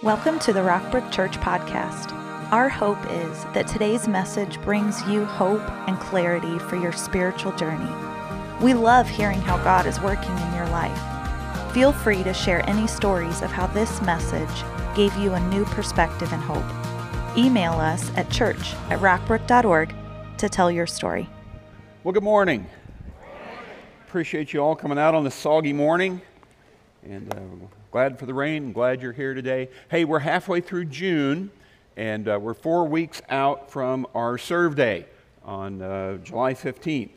Welcome to the Rockbrook Church podcast. Our hope is that today's message brings you hope and clarity for your spiritual journey. We love hearing how God is working in your life. Feel free to share any stories of how this message gave you a new perspective and hope. Email us at church at rockbrook.org to tell your story. Well, good morning. Appreciate you all coming out on this soggy morning. And uh, glad for the rain. Glad you're here today. Hey, we're halfway through June, and uh, we're four weeks out from our Serve Day on uh, July 15th.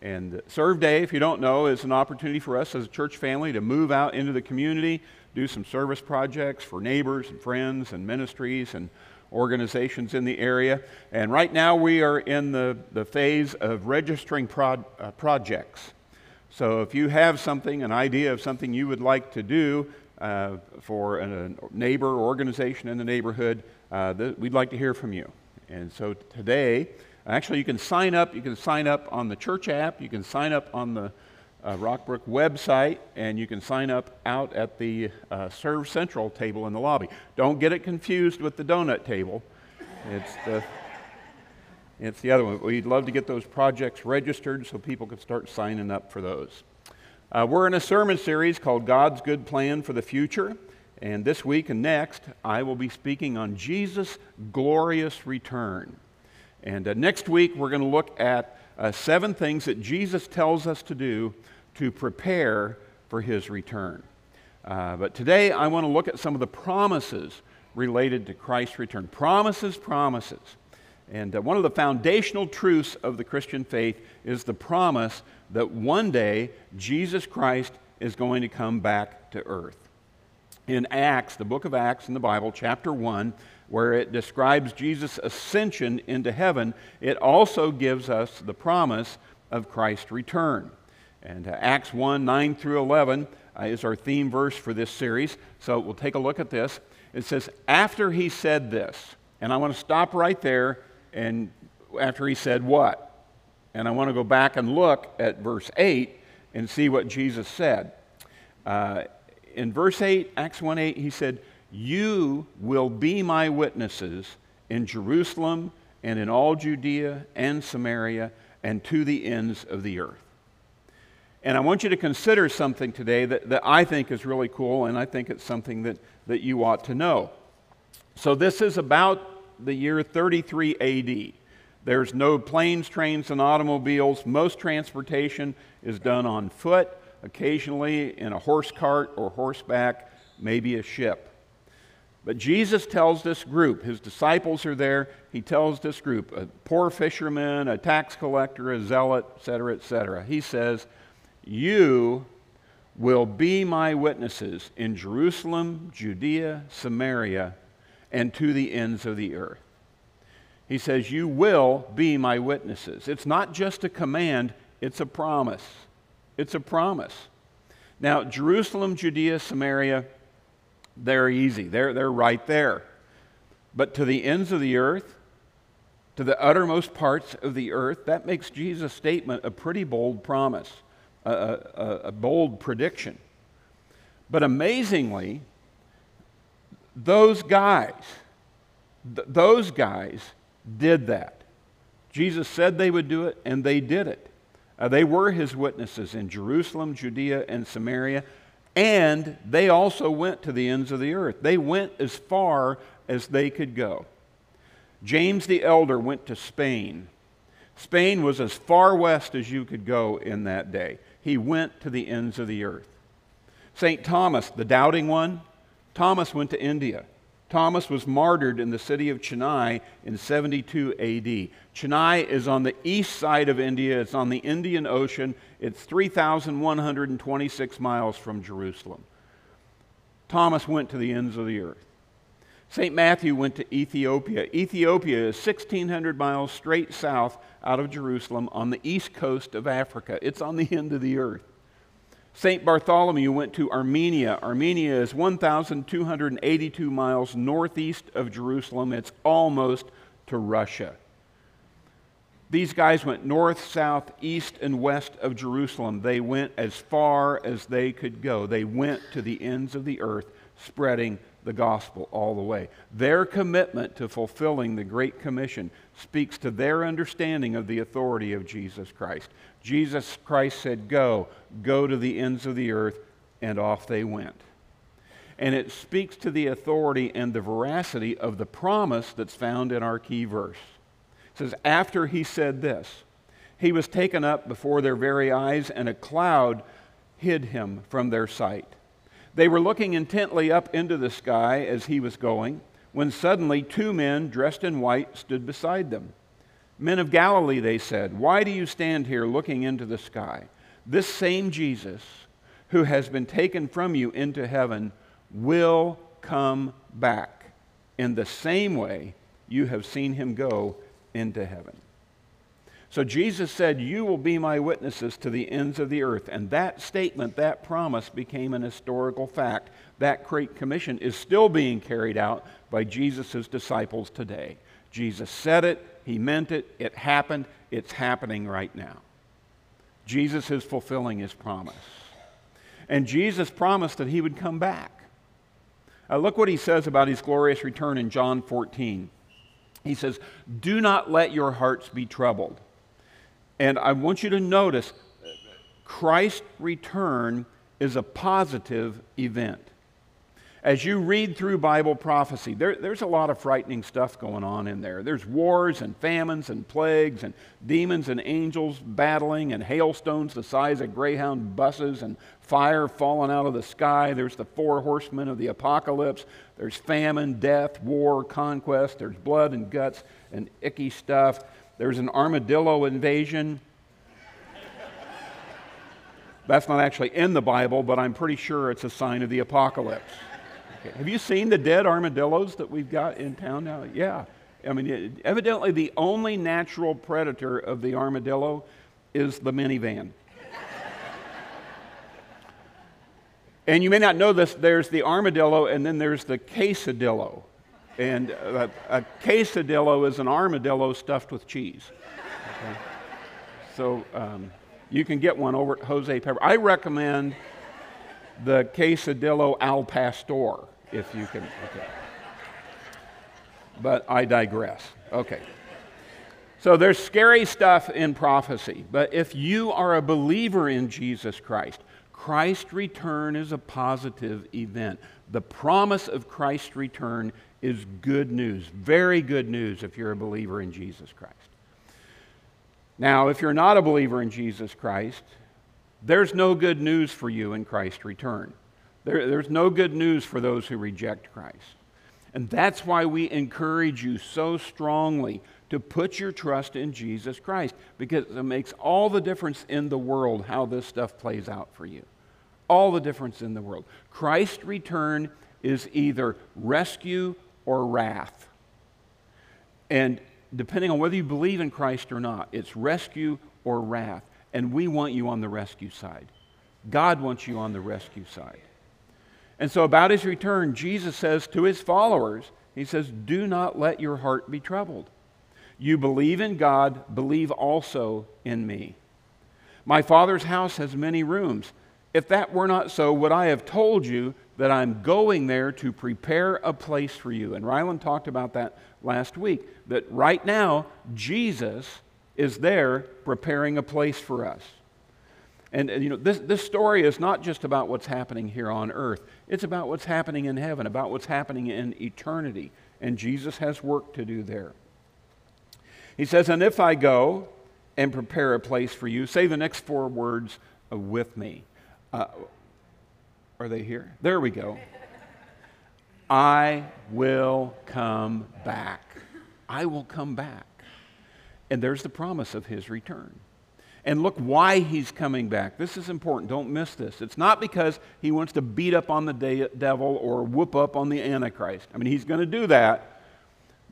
And Serve Day, if you don't know, is an opportunity for us as a church family to move out into the community, do some service projects for neighbors and friends and ministries and organizations in the area. And right now we are in the, the phase of registering uh, projects. So if you have something, an idea of something you would like to do uh, for a neighbor organization in the neighborhood, uh, we'd like to hear from you. And so today, actually, you can sign up. You can sign up on the church app. You can sign up on the uh, Rockbrook website, and you can sign up out at the uh, Serve Central table in the lobby. Don't get it confused with the donut table. It's the it's the other one. We'd love to get those projects registered so people can start signing up for those. Uh, we're in a sermon series called God's Good Plan for the Future. And this week and next, I will be speaking on Jesus' glorious return. And uh, next week, we're going to look at uh, seven things that Jesus tells us to do to prepare for his return. Uh, but today, I want to look at some of the promises related to Christ's return. Promises, promises. And uh, one of the foundational truths of the Christian faith is the promise that one day Jesus Christ is going to come back to earth. In Acts, the book of Acts in the Bible, chapter 1, where it describes Jesus' ascension into heaven, it also gives us the promise of Christ's return. And uh, Acts 1 9 through 11 uh, is our theme verse for this series. So we'll take a look at this. It says, After he said this, and I want to stop right there and after he said what? And I want to go back and look at verse 8 and see what Jesus said. Uh, in verse 8, Acts 1 8, he said, You will be my witnesses in Jerusalem and in all Judea and Samaria and to the ends of the earth. And I want you to consider something today that, that I think is really cool, and I think it's something that, that you ought to know. So, this is about the year 33 AD. There's no planes, trains, and automobiles. Most transportation is done on foot, occasionally in a horse cart or horseback, maybe a ship. But Jesus tells this group, his disciples are there, he tells this group, a poor fisherman, a tax collector, a zealot, etc., etc. He says, You will be my witnesses in Jerusalem, Judea, Samaria, and to the ends of the earth. He says, You will be my witnesses. It's not just a command, it's a promise. It's a promise. Now, Jerusalem, Judea, Samaria, they're easy. They're, they're right there. But to the ends of the earth, to the uttermost parts of the earth, that makes Jesus' statement a pretty bold promise, a, a, a bold prediction. But amazingly, those guys, th- those guys did that. Jesus said they would do it, and they did it. Uh, they were his witnesses in Jerusalem, Judea, and Samaria, and they also went to the ends of the earth. They went as far as they could go. James the elder went to Spain. Spain was as far west as you could go in that day. He went to the ends of the earth. St. Thomas, the doubting one, Thomas went to India. Thomas was martyred in the city of Chennai in 72 AD. Chennai is on the east side of India, it's on the Indian Ocean, it's 3,126 miles from Jerusalem. Thomas went to the ends of the earth. St. Matthew went to Ethiopia. Ethiopia is 1,600 miles straight south out of Jerusalem on the east coast of Africa. It's on the end of the earth. St. Bartholomew went to Armenia. Armenia is 1,282 miles northeast of Jerusalem. It's almost to Russia. These guys went north, south, east, and west of Jerusalem. They went as far as they could go. They went to the ends of the earth, spreading the gospel all the way. Their commitment to fulfilling the Great Commission speaks to their understanding of the authority of Jesus Christ. Jesus Christ said, Go, go to the ends of the earth, and off they went. And it speaks to the authority and the veracity of the promise that's found in our key verse. It says, After he said this, he was taken up before their very eyes, and a cloud hid him from their sight. They were looking intently up into the sky as he was going, when suddenly two men dressed in white stood beside them. Men of Galilee, they said, why do you stand here looking into the sky? This same Jesus, who has been taken from you into heaven, will come back in the same way you have seen him go into heaven. So Jesus said, You will be my witnesses to the ends of the earth. And that statement, that promise, became an historical fact. That Great Commission is still being carried out by Jesus' disciples today. Jesus said it, he meant it, it happened, it's happening right now. Jesus is fulfilling his promise. And Jesus promised that he would come back. Uh, look what he says about his glorious return in John 14. He says, Do not let your hearts be troubled. And I want you to notice Christ's return is a positive event. As you read through Bible prophecy, there, there's a lot of frightening stuff going on in there. There's wars and famines and plagues and demons and angels battling and hailstones the size of Greyhound buses and fire falling out of the sky. There's the four horsemen of the apocalypse. There's famine, death, war, conquest. There's blood and guts and icky stuff. There's an armadillo invasion. That's not actually in the Bible, but I'm pretty sure it's a sign of the apocalypse. Have you seen the dead armadillos that we've got in town now? Yeah. I mean, evidently, the only natural predator of the armadillo is the minivan. and you may not know this, there's the armadillo, and then there's the quesadillo. And a, a quesadillo is an armadillo stuffed with cheese. Okay? So um, you can get one over at Jose Pepper. I recommend the quesadillo al pastor if you can. Okay. But I digress. Okay. So there's scary stuff in prophecy, but if you are a believer in Jesus Christ, Christ's return is a positive event. The promise of Christ's return is good news, very good news if you're a believer in Jesus Christ. Now, if you're not a believer in Jesus Christ, there's no good news for you in Christ's return. There, there's no good news for those who reject Christ. And that's why we encourage you so strongly to put your trust in Jesus Christ, because it makes all the difference in the world how this stuff plays out for you. All the difference in the world. Christ's return is either rescue or wrath. And depending on whether you believe in Christ or not, it's rescue or wrath. And we want you on the rescue side. God wants you on the rescue side. And so, about his return, Jesus says to his followers, He says, Do not let your heart be troubled. You believe in God, believe also in me. My Father's house has many rooms. If that were not so, would I have told you that I'm going there to prepare a place for you. And Ryland talked about that last week, that right now, Jesus is there preparing a place for us. And, uh, you know, this, this story is not just about what's happening here on earth. It's about what's happening in heaven, about what's happening in eternity. And Jesus has work to do there. He says, And if I go and prepare a place for you, say the next four words uh, with me. Uh, are they here? There we go. I will come back. I will come back. And there's the promise of his return. And look why he's coming back. This is important. Don't miss this. It's not because he wants to beat up on the de- devil or whoop up on the Antichrist. I mean, he's going to do that.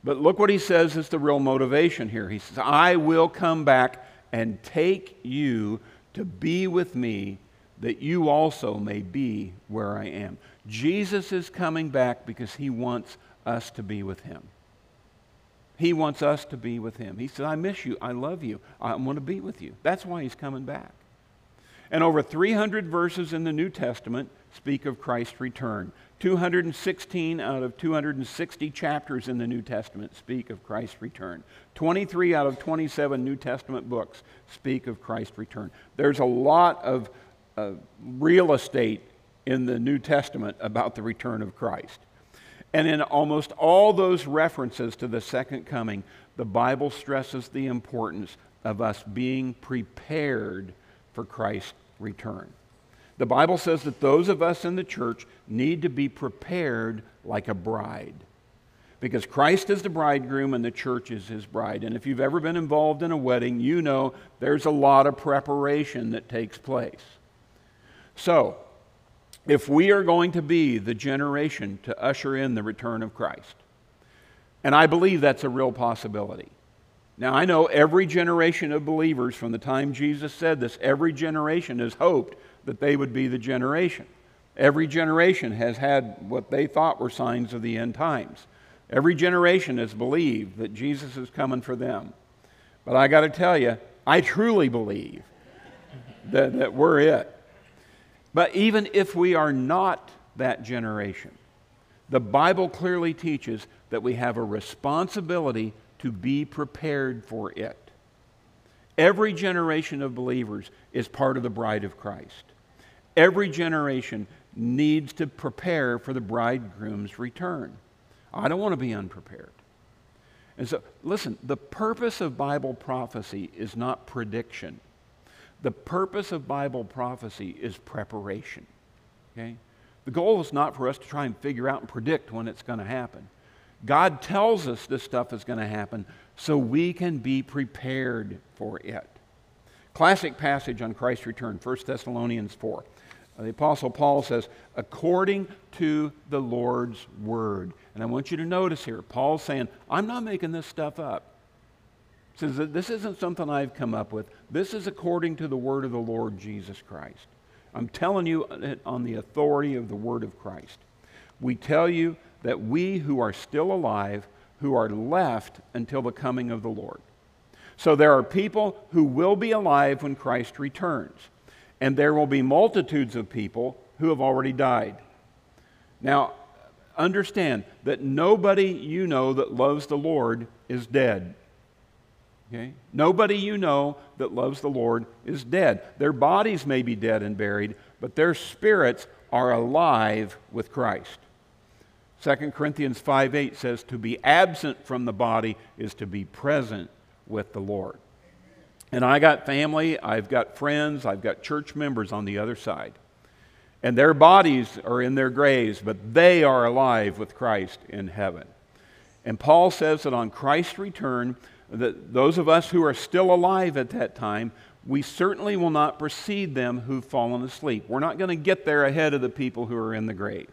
But look what he says is the real motivation here. He says, I will come back and take you to be with me that you also may be where I am. Jesus is coming back because he wants us to be with him. He wants us to be with him. He said, I miss you. I love you. I want to be with you. That's why he's coming back. And over 300 verses in the New Testament speak of Christ's return. 216 out of 260 chapters in the New Testament speak of Christ's return. 23 out of 27 New Testament books speak of Christ's return. There's a lot of uh, real estate in the New Testament about the return of Christ. And in almost all those references to the second coming, the Bible stresses the importance of us being prepared for Christ's return. The Bible says that those of us in the church need to be prepared like a bride. Because Christ is the bridegroom and the church is his bride. And if you've ever been involved in a wedding, you know there's a lot of preparation that takes place. So, if we are going to be the generation to usher in the return of Christ, and I believe that's a real possibility. Now, I know every generation of believers from the time Jesus said this, every generation has hoped that they would be the generation. Every generation has had what they thought were signs of the end times. Every generation has believed that Jesus is coming for them. But I got to tell you, I truly believe that, that we're it. But even if we are not that generation, the Bible clearly teaches that we have a responsibility to be prepared for it. Every generation of believers is part of the bride of Christ. Every generation needs to prepare for the bridegroom's return. I don't want to be unprepared. And so, listen, the purpose of Bible prophecy is not prediction. The purpose of Bible prophecy is preparation. Okay? The goal is not for us to try and figure out and predict when it's going to happen. God tells us this stuff is going to happen so we can be prepared for it. Classic passage on Christ's return, 1 Thessalonians 4. The Apostle Paul says, according to the Lord's word. And I want you to notice here, Paul's saying, I'm not making this stuff up. Says that this isn't something I've come up with. This is according to the word of the Lord Jesus Christ. I'm telling you on the authority of the word of Christ. We tell you that we who are still alive, who are left until the coming of the Lord. So there are people who will be alive when Christ returns, and there will be multitudes of people who have already died. Now, understand that nobody you know that loves the Lord is dead. Okay? Nobody you know that loves the Lord is dead. Their bodies may be dead and buried, but their spirits are alive with Christ. 2 Corinthians 5 8 says, To be absent from the body is to be present with the Lord. And I got family, I've got friends, I've got church members on the other side. And their bodies are in their graves, but they are alive with Christ in heaven. And Paul says that on Christ's return, that those of us who are still alive at that time, we certainly will not precede them who've fallen asleep. We're not going to get there ahead of the people who are in the grave.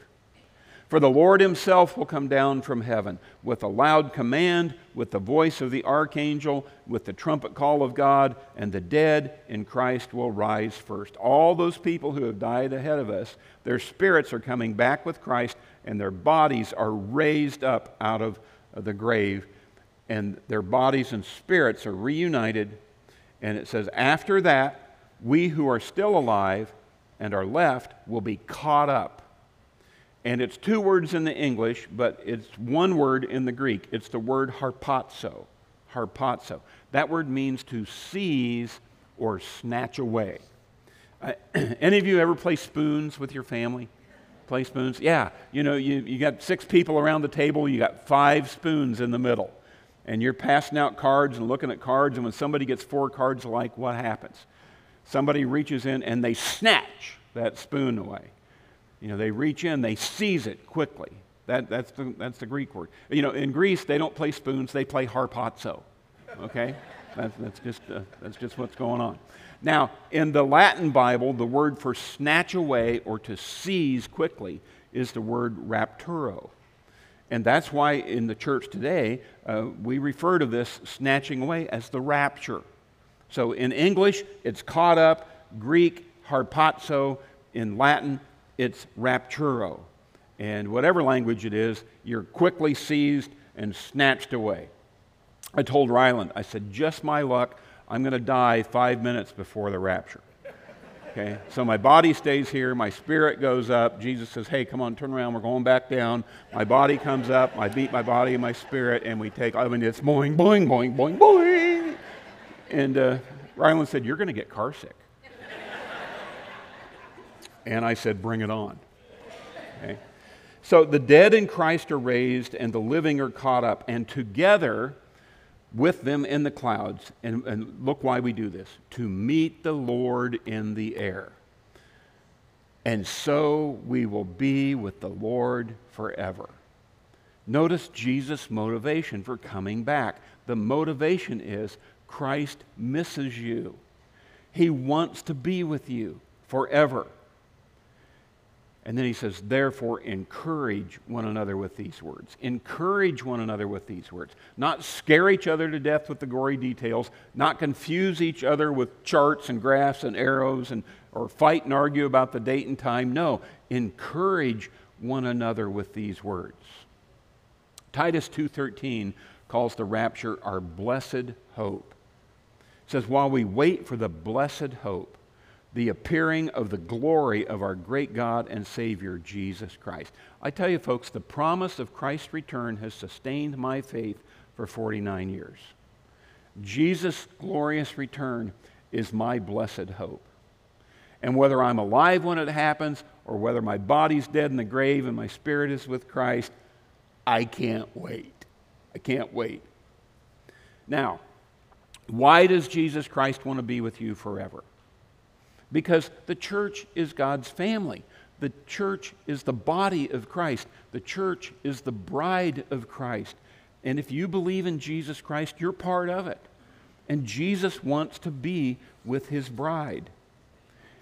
For the Lord himself will come down from heaven with a loud command, with the voice of the archangel, with the trumpet call of God, and the dead in Christ will rise first. All those people who have died ahead of us, their spirits are coming back with Christ, and their bodies are raised up out of the grave, and their bodies and spirits are reunited. And it says, after that, we who are still alive and are left will be caught up and it's two words in the English, but it's one word in the Greek. It's the word harpazo. Harpazo. That word means to seize or snatch away. Uh, any of you ever play spoons with your family? Play spoons? Yeah. You know, you, you got six people around the table, you got five spoons in the middle. And you're passing out cards and looking at cards, and when somebody gets four cards alike, what happens? Somebody reaches in and they snatch that spoon away. You know, they reach in, they seize it quickly. That, that's, the, that's the Greek word. You know, in Greece, they don't play spoons, they play harpazo. Okay? that's, that's, just, uh, that's just what's going on. Now, in the Latin Bible, the word for snatch away or to seize quickly is the word rapturo. And that's why in the church today, uh, we refer to this snatching away as the rapture. So in English, it's caught up, Greek, harpazo, in Latin, it's rapturo. And whatever language it is, you're quickly seized and snatched away. I told Ryland, I said, just my luck, I'm going to die five minutes before the rapture. Okay, so my body stays here, my spirit goes up. Jesus says, Hey, come on, turn around, we're going back down. My body comes up, I beat my body and my spirit, and we take, I mean, it's boing, boing, boing, boing, boing. And uh, Ryland said, You're going to get car sick. and I said, Bring it on. Okay? So the dead in Christ are raised, and the living are caught up, and together, with them in the clouds. And, and, look why we do this to meet the Lord in the air. And so we will be with the Lord forever. Notice Jesus' motivation for coming back. The motivation is Christ misses you, He wants to be with you forever. And then he says, therefore, encourage one another with these words. Encourage one another with these words. Not scare each other to death with the gory details, not confuse each other with charts and graphs and arrows and or fight and argue about the date and time. No, encourage one another with these words. Titus 2:13 calls the rapture our blessed hope. It says while we wait for the blessed hope the appearing of the glory of our great God and Savior, Jesus Christ. I tell you, folks, the promise of Christ's return has sustained my faith for 49 years. Jesus' glorious return is my blessed hope. And whether I'm alive when it happens or whether my body's dead in the grave and my spirit is with Christ, I can't wait. I can't wait. Now, why does Jesus Christ want to be with you forever? Because the church is God's family. The church is the body of Christ. The church is the bride of Christ. And if you believe in Jesus Christ, you're part of it. And Jesus wants to be with his bride.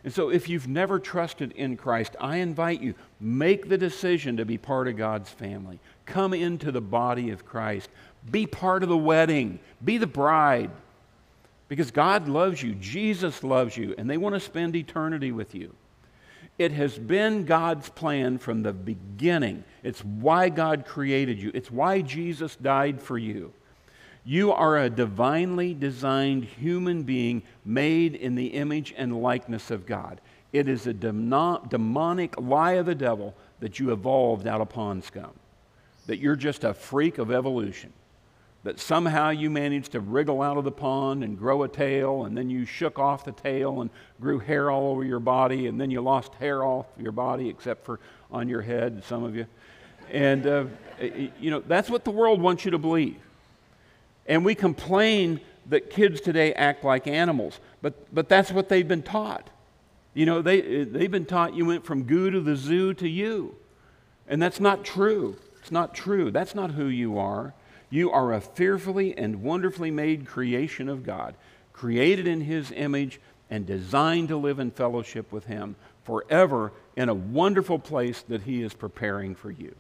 And so if you've never trusted in Christ, I invite you, make the decision to be part of God's family. Come into the body of Christ. Be part of the wedding. Be the bride. Because God loves you, Jesus loves you, and they want to spend eternity with you. It has been God's plan from the beginning. It's why God created you, it's why Jesus died for you. You are a divinely designed human being made in the image and likeness of God. It is a demonic lie of the devil that you evolved out of pond scum, that you're just a freak of evolution that somehow you managed to wriggle out of the pond and grow a tail, and then you shook off the tail and grew hair all over your body, and then you lost hair off your body, except for on your head, some of you. And, uh, you know, that's what the world wants you to believe. And we complain that kids today act like animals, but, but that's what they've been taught. You know, they, they've been taught you went from goo to the zoo to you. And that's not true. It's not true. That's not who you are. You are a fearfully and wonderfully made creation of God, created in His image and designed to live in fellowship with Him forever in a wonderful place that He is preparing for you.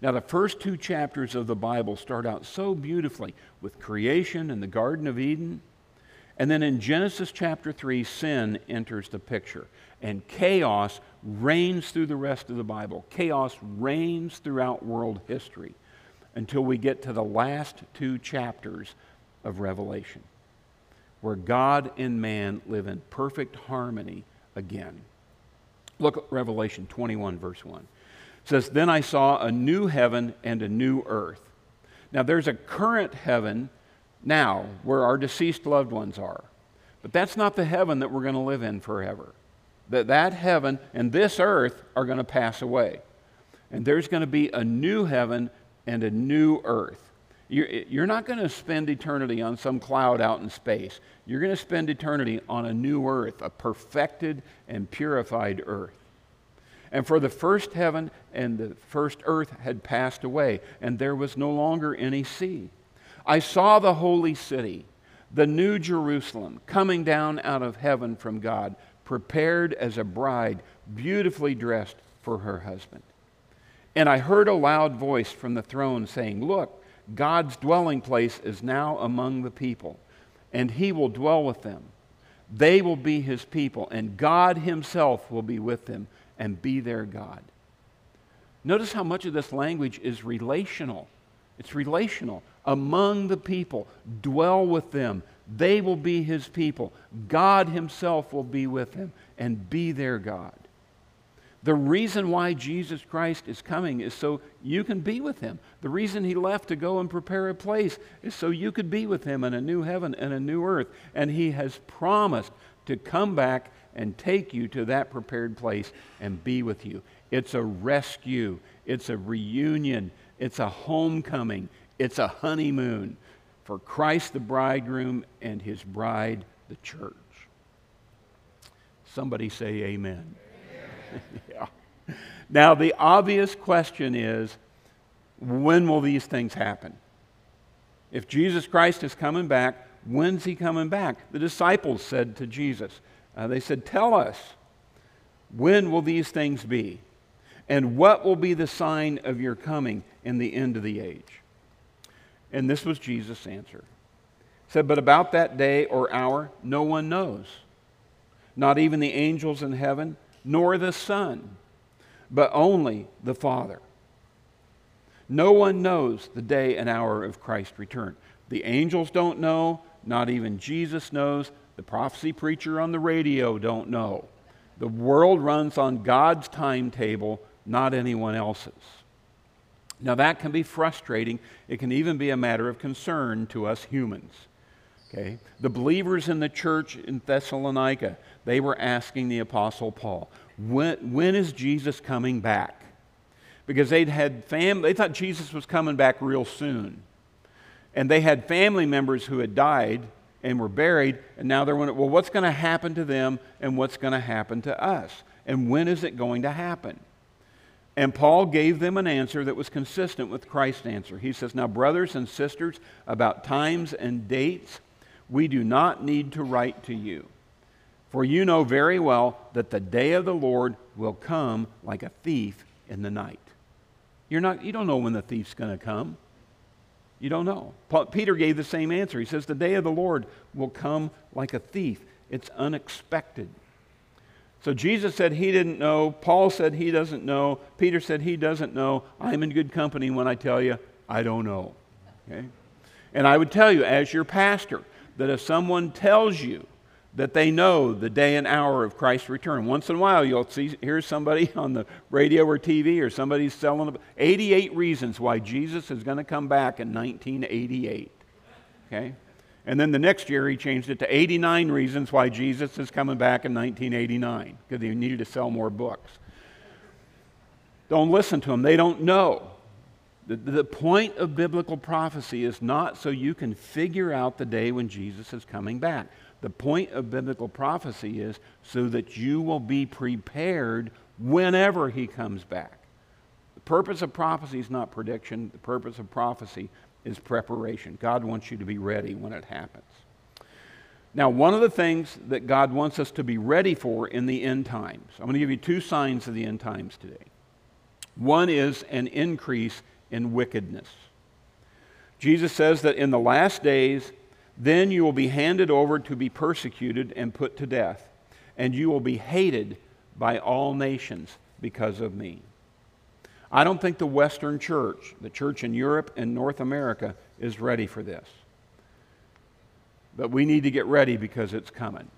Now, the first two chapters of the Bible start out so beautifully with creation in the Garden of Eden. And then in Genesis chapter 3, sin enters the picture. And chaos reigns through the rest of the Bible. Chaos reigns throughout world history until we get to the last two chapters of Revelation, where God and man live in perfect harmony again. Look at Revelation 21, verse 1. It says, Then I saw a new heaven and a new earth. Now, there's a current heaven now where our deceased loved ones are. But that's not the heaven that we're going to live in forever. That, that heaven and this earth are going to pass away. And there's going to be a new heaven and a new earth. You're, not going to spend eternity on some cloud out in space. You're going to spend eternity on a new earth, a perfected and purified earth. And for the first heaven and the first earth had passed away, and there was no longer any sea. I saw the holy city, the new Jerusalem, coming down out of heaven from God, prepared as a bride, beautifully dressed for her husband. And I heard a loud voice from the throne saying, Look, God's dwelling place is now among the people, and he will dwell with them. They will be his people, and God himself will be with them and be their God. Notice how much of this language is relational. It's relational. Among the people, dwell with them, They will be his people. God himself will be with them and be their God. The reason why Jesus Christ is coming is so you can be with him. The reason he left to go and prepare a place is so you could be with him in a new heaven and a new earth. And he has promised to come back and take you to that prepared place and be with you. It's a rescue, it's a reunion, it's a homecoming, it's a honeymoon for Christ the bridegroom and his bride, the church. Somebody say amen. Yeah. Now, the obvious question is when will these things happen? If Jesus Christ is coming back, when's he coming back? The disciples said to Jesus, uh, they said, Tell us, when will these things be? And what will be the sign of your coming in the end of the age? And this was Jesus' answer. He said, But about that day or hour, no one knows. Not even the angels in heaven, nor the Son, but only the Father. No one knows the day and hour of Christ's return. The angels don't know, not even Jesus knows, the prophecy preacher on the radio don't know. The world runs on God's timetable, not anyone else's. Now, that can be frustrating. It can even be a matter of concern to us humans. Okay? The believers in the church in Thessalonica, they were asking the Apostle Paul, when, when is Jesus coming back? Because they'd had fam- they thought Jesus was coming back real soon. And they had family members who had died and were buried, and now they're wondering, well, what's going to happen to them and what's going to happen to us? And when is it going to happen? And Paul gave them an answer that was consistent with Christ's answer. He says, Now, brothers and sisters, about times and dates, we do not need to write to you. For you know very well that the day of the Lord will come like a thief in the night. You're not, you don't know when the thief's going to come. You don't know. Paul, Peter gave the same answer. He says, The day of the Lord will come like a thief. It's unexpected. So Jesus said he didn't know. Paul said he doesn't know. Peter said he doesn't know. I'm in good company when I tell you I don't know. Okay? And I would tell you, as your pastor, that if someone tells you that they know the day and hour of Christ's return. Once in a while, you'll see here's somebody on the radio or TV, or somebody's selling 88 reasons why Jesus is going to come back in 1988. Okay, and then the next year he changed it to 89 reasons why Jesus is coming back in 1989 because he needed to sell more books. Don't listen to them; they don't know. The, the point of biblical prophecy is not so you can figure out the day when Jesus is coming back. The point of biblical prophecy is so that you will be prepared whenever he comes back. The purpose of prophecy is not prediction, the purpose of prophecy is preparation. God wants you to be ready when it happens. Now, one of the things that God wants us to be ready for in the end times, I'm going to give you two signs of the end times today. One is an increase in wickedness. Jesus says that in the last days, then you will be handed over to be persecuted and put to death, and you will be hated by all nations because of me. I don't think the Western church, the church in Europe and North America, is ready for this. But we need to get ready because it's coming.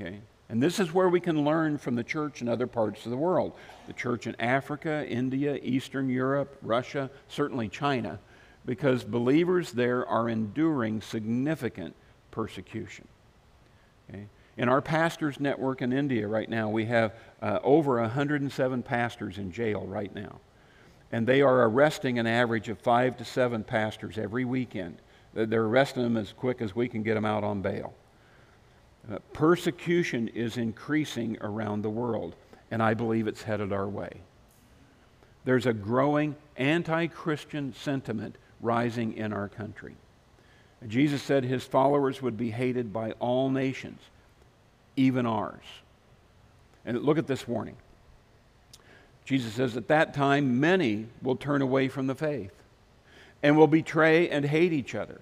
Okay? And this is where we can learn from the church in other parts of the world. The church in Africa, India, Eastern Europe, Russia, certainly China because believers there are enduring significant persecution. Okay? In our pastors' network in India right now, we have uh, over 107 pastors in jail right now. And they are arresting an average of five to seven pastors every weekend. They're arresting them as quick as we can get them out on bail. Uh, persecution is increasing around the world, and I believe it's headed our way. There's a growing anti Christian sentiment rising in our country. Jesus said his followers would be hated by all nations, even ours. And look at this warning. Jesus says, At that time, many will turn away from the faith and will betray and hate each other.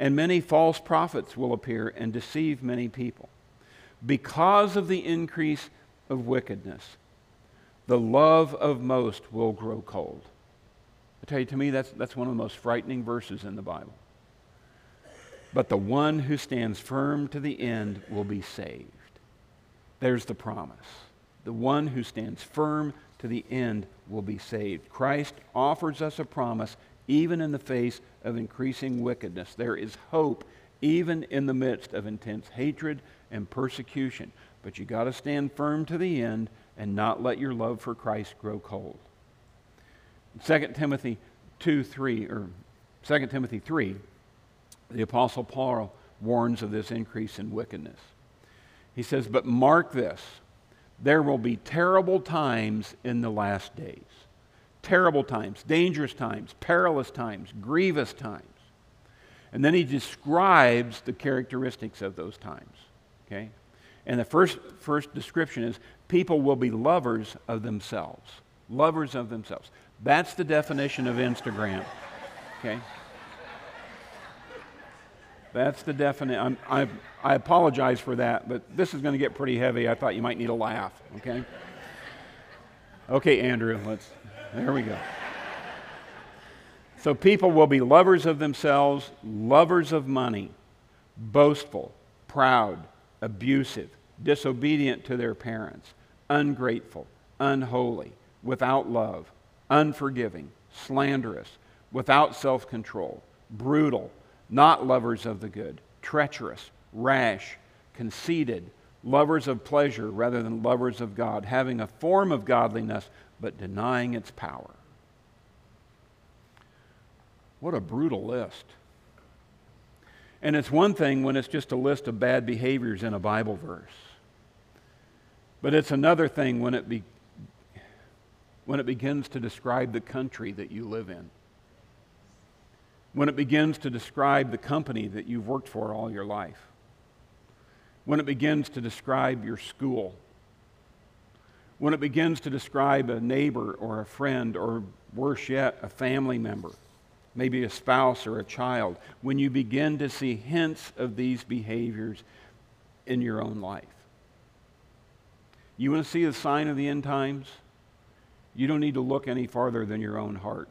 And many false prophets will appear and deceive many people. Because of the increase of wickedness, the love of most will grow cold. I tell you, to me, that's, that's one of the most frightening verses in the Bible. but the one who stands firm to the end will be saved. There's the promise. The one who stands firm to the end will be saved. Christ offers us a promise even in the face of increasing wickedness. There is hope even in the midst of intense hatred and persecution. But you got to stand firm to the end and not let your love for Christ grow cold. 2 Timothy 2 3, or 2 Timothy 3, the Apostle Paul warns of this increase in wickedness. He says, But mark this, there will be terrible times in the last days. Terrible times, dangerous times, perilous times, grievous times. And then he describes the characteristics of those times. Okay? And the first, first description is people will be lovers of themselves. Lovers of themselves. That's the definition of Instagram. Okay? That's the definition. I, I apologize for that, but this is going to get pretty heavy. I thought you might need a laugh, okay? Okay, Andrew, let's, there we go. So people will be lovers of themselves, lovers of money, boastful, proud, abusive, disobedient to their parents, ungrateful, unholy, without love, unforgiving, slanderous, without self control, brutal, not lovers of the good, treacherous, rash, conceited, lovers of pleasure rather than lovers of God, having a form of godliness but denying its power. What a brutal list. And it's one thing when it's just a list of bad behaviors in a Bible verse. But it's another thing when it, be, when it begins to describe the country that you live in. When it begins to describe the company that you've worked for all your life. When it begins to describe your school. When it begins to describe a neighbor or a friend or worse yet, a family member maybe a spouse or a child, when you begin to see hints of these behaviors in your own life. You want to see the sign of the end times? You don't need to look any farther than your own heart.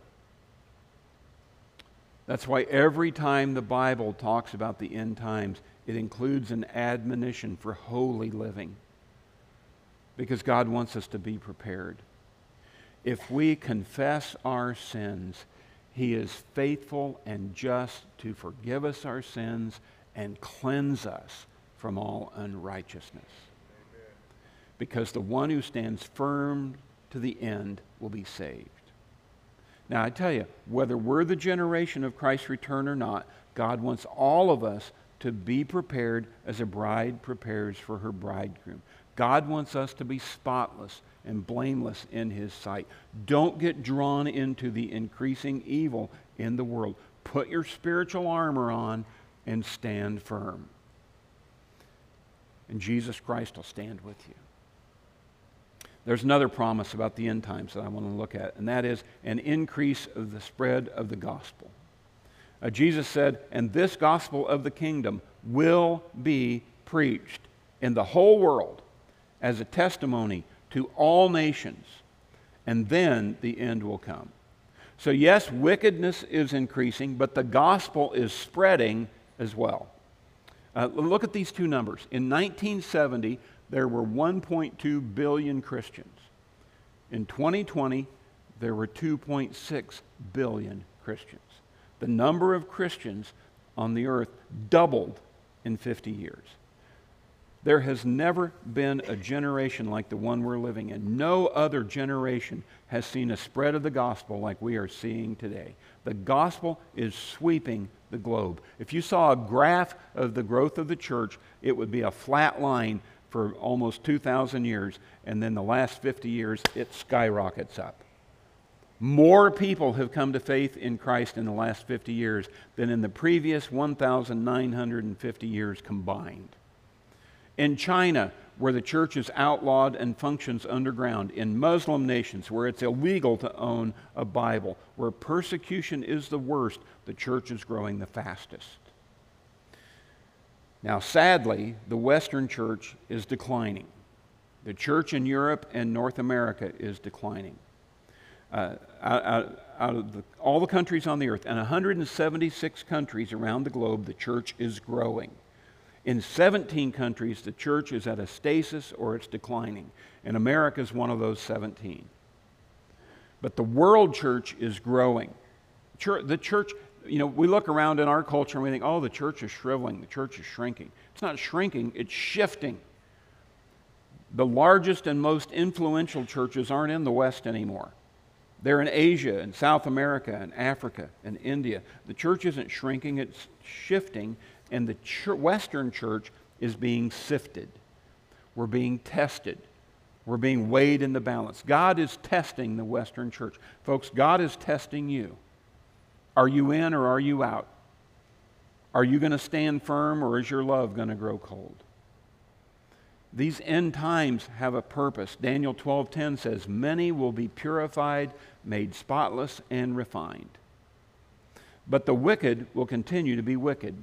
That's why every time the Bible talks about the end times, it includes an admonition for holy living. Because God wants us to be prepared. If we confess our sins, he is faithful and just to forgive us our sins and cleanse us from all unrighteousness. Because the one who stands firm to the end will be saved. Now, I tell you, whether we're the generation of Christ's return or not, God wants all of us to be prepared as a bride prepares for her bridegroom. God wants us to be spotless and blameless in His sight. Don't get drawn into the increasing evil in the world. Put your spiritual armor on and stand firm. And Jesus Christ will stand with you. There's another promise about the end times that I want to look at, and that is an increase of the spread of the gospel. Uh, Jesus said, And this gospel of the kingdom will be preached in the whole world as a testimony to all nations, and then the end will come. So, yes, wickedness is increasing, but the gospel is spreading as well. Uh, look at these two numbers. In 1970, there were 1.2 billion Christians. In 2020, there were 2.6 billion Christians. The number of Christians on the earth doubled in 50 years. There has never been a generation like the one we're living in. No other generation has seen a spread of the gospel like we are seeing today. The gospel is sweeping the globe. If you saw a graph of the growth of the church, it would be a flat line for almost 2,000 years, and then the last 50 years, it skyrockets up. More people have come to faith in Christ in the last 50 years than in the previous 1,950 years combined. In China, where the church is outlawed and functions underground, in Muslim nations where it's illegal to own a Bible, where persecution is the worst, the church is growing the fastest. Now, sadly, the Western church is declining. The church in Europe and North America is declining. uh, out, out, of the, all the countries on the earth, and 176 countries around the globe, the church is growing. In 17 countries, the church is at a stasis or it's declining. And America is one of those 17. But the world church is growing. The church, you know, we look around in our culture and we think, oh, the church is shriveling, the church is shrinking. It's not shrinking, it's shifting. The largest and most influential churches aren't in the West anymore. They're in Asia and South America and Africa and India. The church isn't shrinking, it's shifting, and the ch- Western church is being sifted. We're being tested. We're being weighed in the balance. God is testing the Western church. Folks, God is testing you. Are you in or are you out? Are you going to stand firm or is your love going to grow cold? These end times have a purpose. Daniel 12:10 says, "Many will be purified, made spotless and refined." But the wicked will continue to be wicked.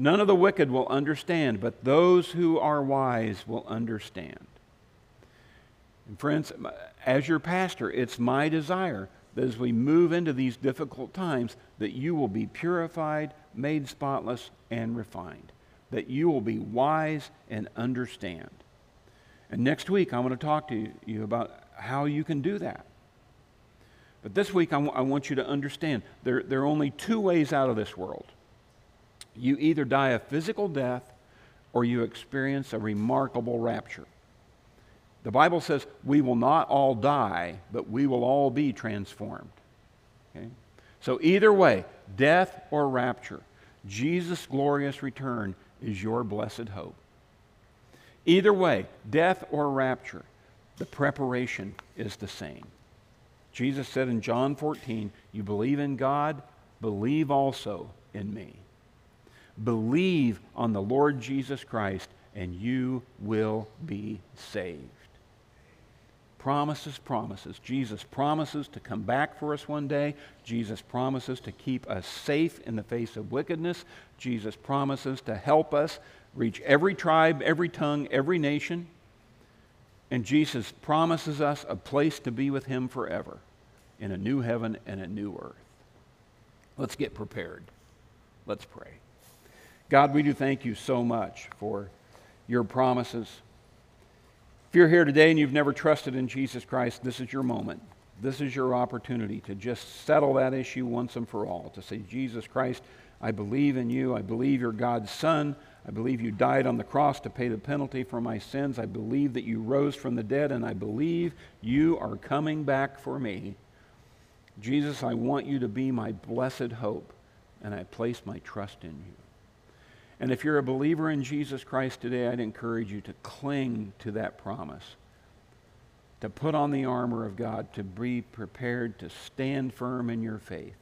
None of the wicked will understand, but those who are wise will understand. And friends, as your pastor, it's my desire that as we move into these difficult times, that you will be purified, made spotless, and refined that you will be wise and understand. And next week, I want to talk to you about how you can do that. But this week, I, w- I want you to understand there, there are only two ways out of this world. You either die a physical death or you experience a remarkable rapture. The Bible says we will not all die, but we will all be transformed. Okay? So, either way, death or rapture, Jesus' glorious return is your blessed hope. Either way, death or rapture, the preparation is the same. Jesus said in John 14, You believe in God, believe also in me. Believe on the Lord Jesus Christ, and you will be saved promises, promises. Jesus promises to come back for us one day. Jesus promises to keep us safe in the face of wickedness. Jesus promises to help us reach every tribe, every tongue, every nation. And Jesus promises us a place to be with Him forever in a new heaven and a new earth. Let's get prepared. Let's pray. God, we do thank you so much for your promises if you're here today and you've never trusted in Jesus Christ, this is your moment. This is your opportunity to just settle that issue once and for all. To say, Jesus Christ, I believe in you. I believe you're God's Son. I believe you died on the cross to pay the penalty for my sins. I believe that you rose from the dead, and I believe you are coming back for me. Jesus, I want you to be my blessed hope, and I place my trust in you. And if you're a believer in Jesus Christ today, I'd encourage you to cling to that promise, to put on the armor of God, to be prepared to stand firm in your faith,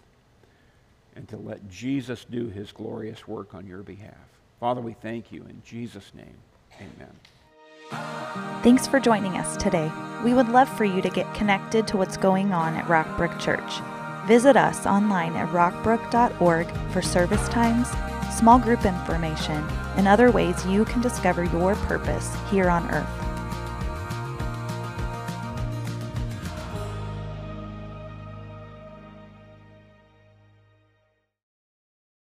and to let Jesus do his glorious work on your behalf. Father, we thank you in Jesus' name. Amen. Thanks for joining us today. We would love for you to get connected to what's going on at Rockbrook Church. Visit us online at rockbrook.org for service times small group information, and other ways you can discover your purpose here on earth.